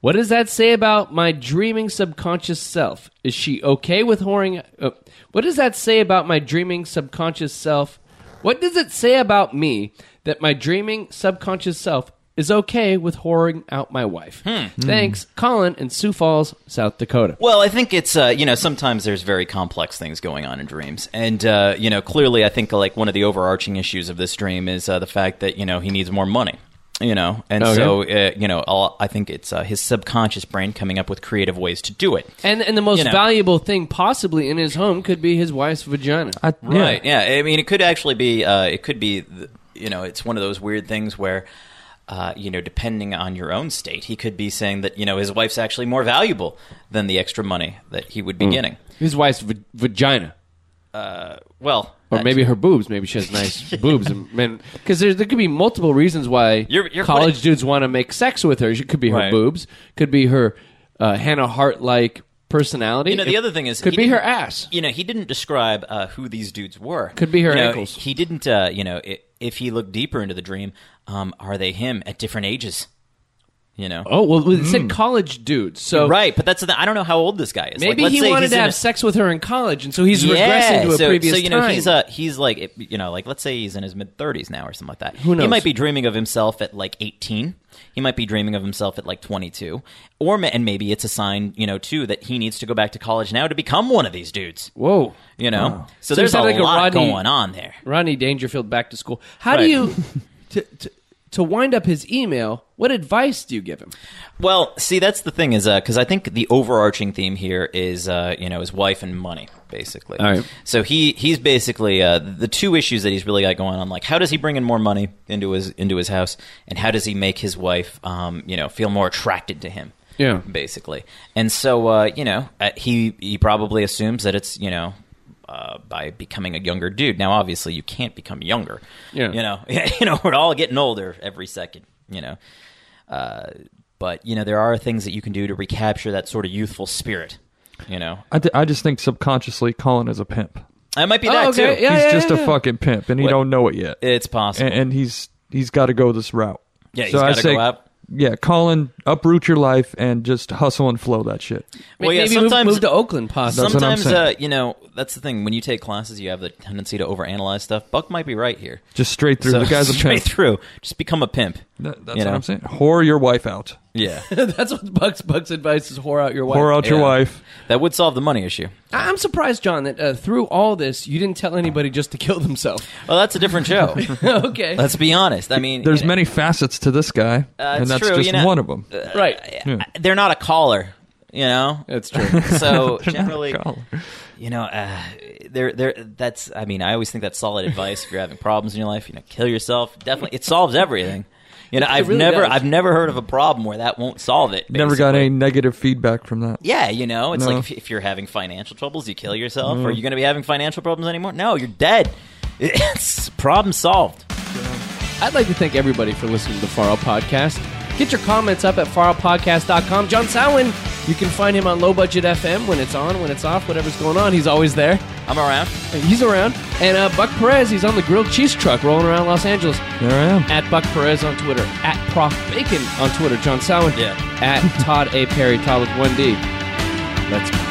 Speaker 1: What does that say about my dreaming subconscious self? Is she okay with whoring? Uh, what does that say about my dreaming subconscious self? What does it say about me that my dreaming subconscious self is okay with whoring out my wife? Thanks, Colin in Sioux Falls, South Dakota.
Speaker 3: Well, I think it's uh, you know sometimes there's very complex things going on in dreams, and uh, you know clearly I think like one of the overarching issues of this dream is uh, the fact that you know he needs more money. You know, and
Speaker 1: Okay.
Speaker 3: so uh, you know, all, I think it's uh, his subconscious brain coming up with creative ways to do it.
Speaker 1: And and the most
Speaker 3: You know.
Speaker 1: valuable thing possibly in his home could be his wife's vagina.
Speaker 2: I,
Speaker 3: Right. Yeah. I mean, it could actually be. Uh, it could be. th- You know, it's one of those weird things where. Uh, you know, depending on your own state, he could be saying that you know his wife's actually more valuable than the extra money that he would be getting.
Speaker 1: His wife's va- vagina.
Speaker 3: Well,
Speaker 1: Or maybe her boobs. Maybe she has nice [LAUGHS] boobs. And because there could be multiple reasons why
Speaker 3: You're- you're
Speaker 1: college
Speaker 3: putting-
Speaker 1: dudes want to make sex with her. It could be her
Speaker 3: Right.
Speaker 1: boobs. Could be her uh, Hannah Hart like personality.
Speaker 3: You know, the
Speaker 1: It
Speaker 3: other thing is
Speaker 1: could
Speaker 3: he
Speaker 1: be her
Speaker 3: didn't-
Speaker 1: ass.
Speaker 3: You know, he didn't describe uh, who these dudes were.
Speaker 1: Could be her
Speaker 3: You know,
Speaker 1: ankles.
Speaker 3: He didn't. Uh, you know, i if he looked deeper into the dream, um, are they him at different ages? You know.
Speaker 1: Oh well, it said college dudes. So
Speaker 3: Right, but that's the thing. I don't know how old this guy is. Like,
Speaker 1: maybe
Speaker 3: let's
Speaker 1: he
Speaker 3: say
Speaker 1: wanted
Speaker 3: he's
Speaker 1: to
Speaker 3: in
Speaker 1: have
Speaker 3: a-
Speaker 1: sex with her in college, and so he's
Speaker 3: yeah,
Speaker 1: regressing to a
Speaker 3: so,
Speaker 1: previous
Speaker 3: so you know
Speaker 1: time.
Speaker 3: he's uh he's like you know like let's say he's in his mid thirties now or something like that.
Speaker 1: Who knows?
Speaker 3: He might be dreaming of himself at like eighteen. He might be dreaming of himself at like twenty two, or ma- and maybe it's a sign you know too that he needs to go back to college now to become one of these dudes.
Speaker 1: Whoa.
Speaker 3: You know, so,
Speaker 1: So
Speaker 3: there's
Speaker 1: is
Speaker 3: a
Speaker 1: that like a
Speaker 3: lot
Speaker 1: Rodney-
Speaker 3: going on there.
Speaker 1: Rodney Dangerfield back to school. How do
Speaker 3: Right.
Speaker 1: you [LAUGHS] to, to to wind up his email? What advice do you give him?
Speaker 3: Well, see, that's the thing is because I think the overarching theme here is uh, you know his wife and money, basically.
Speaker 1: All right.
Speaker 3: So he he's basically uh, the two issues that he's really got going on. Like, how does he bring in more money into his into his house, and how does he make his wife, um, you know, feel more attracted to him?
Speaker 1: Yeah.
Speaker 3: basically. And so uh, you know, uh, he he probably assumes that it's you know. Uh, by becoming a younger dude. Now, obviously, you can't become younger.
Speaker 1: Yeah.
Speaker 3: You know, [LAUGHS] you know, we're all getting older every second. You know, uh, but you know there are things that you can do to recapture that sort of youthful spirit. You know,
Speaker 2: I, th- I just think subconsciously Colin is a pimp.
Speaker 3: it might be
Speaker 1: Oh,
Speaker 3: that
Speaker 1: okay.
Speaker 3: too.
Speaker 1: Yeah,
Speaker 2: he's
Speaker 1: yeah,
Speaker 2: just
Speaker 1: yeah,
Speaker 2: a fucking pimp, and he
Speaker 3: What-
Speaker 2: don't know it yet.
Speaker 3: It's possible.
Speaker 2: and, and he's he's got to go this route.
Speaker 3: Yeah, he's
Speaker 2: so I
Speaker 3: gotta
Speaker 2: say,
Speaker 3: go out.
Speaker 2: Yeah, Colin, uproot your life and just hustle and flow that shit.
Speaker 3: Well, yeah,
Speaker 1: Maybe move-
Speaker 3: sometimes-
Speaker 1: move, to Oakland, possibly.
Speaker 2: That's what I'm
Speaker 3: Sometimes, uh,
Speaker 2: saying.
Speaker 3: you know, that's the thing. When you take classes, you have the tendency to overanalyze stuff. Buck might be right here.
Speaker 2: Just straight through.
Speaker 3: So,
Speaker 2: the guy's [LAUGHS] a
Speaker 3: straight
Speaker 2: pimp.
Speaker 3: through. Just become a pimp.
Speaker 2: That- that's
Speaker 3: you
Speaker 2: what
Speaker 3: know?
Speaker 2: I'm saying. Whore your wife out.
Speaker 3: Yeah, [LAUGHS]
Speaker 1: That's what Buck's Buck's advice is: whore out your wife.
Speaker 2: Whore out your
Speaker 3: Yeah.
Speaker 2: wife.
Speaker 3: that would solve the money issue.
Speaker 1: I- I'm surprised, John, that uh, through all this, you didn't tell anybody just to kill themselves.
Speaker 3: Well, that's a different show. [LAUGHS]
Speaker 1: okay,
Speaker 3: Let's be honest. I mean,
Speaker 2: There's
Speaker 3: you know,
Speaker 2: many facets to this guy,
Speaker 3: Uh,
Speaker 2: and
Speaker 3: it's
Speaker 2: that's
Speaker 3: true,
Speaker 2: just
Speaker 3: you know-
Speaker 2: one of them.
Speaker 1: right.
Speaker 3: they're not a caller. You know,
Speaker 1: That's true. [LAUGHS]
Speaker 3: so
Speaker 2: They're not
Speaker 3: generally,
Speaker 2: a collar.
Speaker 3: you know, uh, there, there. That's. I mean, I always think that's solid advice if you're having problems in your life. You know, kill yourself. Definitely, it solves everything. You know, I've
Speaker 1: really
Speaker 3: never,
Speaker 1: does.
Speaker 3: I've never heard of a problem where that won't solve it.
Speaker 2: Never got any negative feedback from that.
Speaker 3: Yeah, you know, it's
Speaker 2: No.
Speaker 3: like if, if you're having financial troubles, you kill yourself. Are mm-hmm. you going to be having financial problems anymore? No, you're dead. [LAUGHS] It's problem solved.
Speaker 1: I'd like to thank everybody for listening to the Far Out Podcast. Get your comments up at faroutpodcast.com. John Sowen, you can find him on Low Budget FM when it's on, when it's off, whatever's going on. He's always there.
Speaker 3: I'm around.
Speaker 1: He's around. And uh, Buck Perez, he's on the grilled cheese truck rolling around Los Angeles.
Speaker 2: There I am.
Speaker 1: At Buck Perez on Twitter. At Prof Bacon on Twitter. John Sowen.
Speaker 3: Yeah.
Speaker 1: At [LAUGHS] Todd A. Perry, Todd with 1D. Let's go.